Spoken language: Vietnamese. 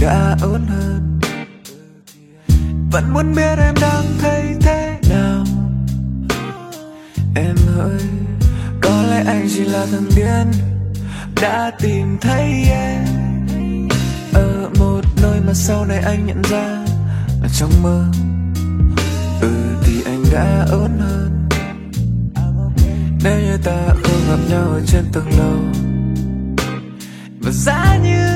đã ổn hơn. Vẫn muốn biết em đang thấy thế nào. Em ơi, có lẽ anh chỉ là thằng điên đã tìm thấy em. Ở một nơi mà sau này anh nhận ra là trong mơ. Ừ thì anh đã ổn hơn. Nếu như ta không gặp nhau ở trên tầng lầu, và giá như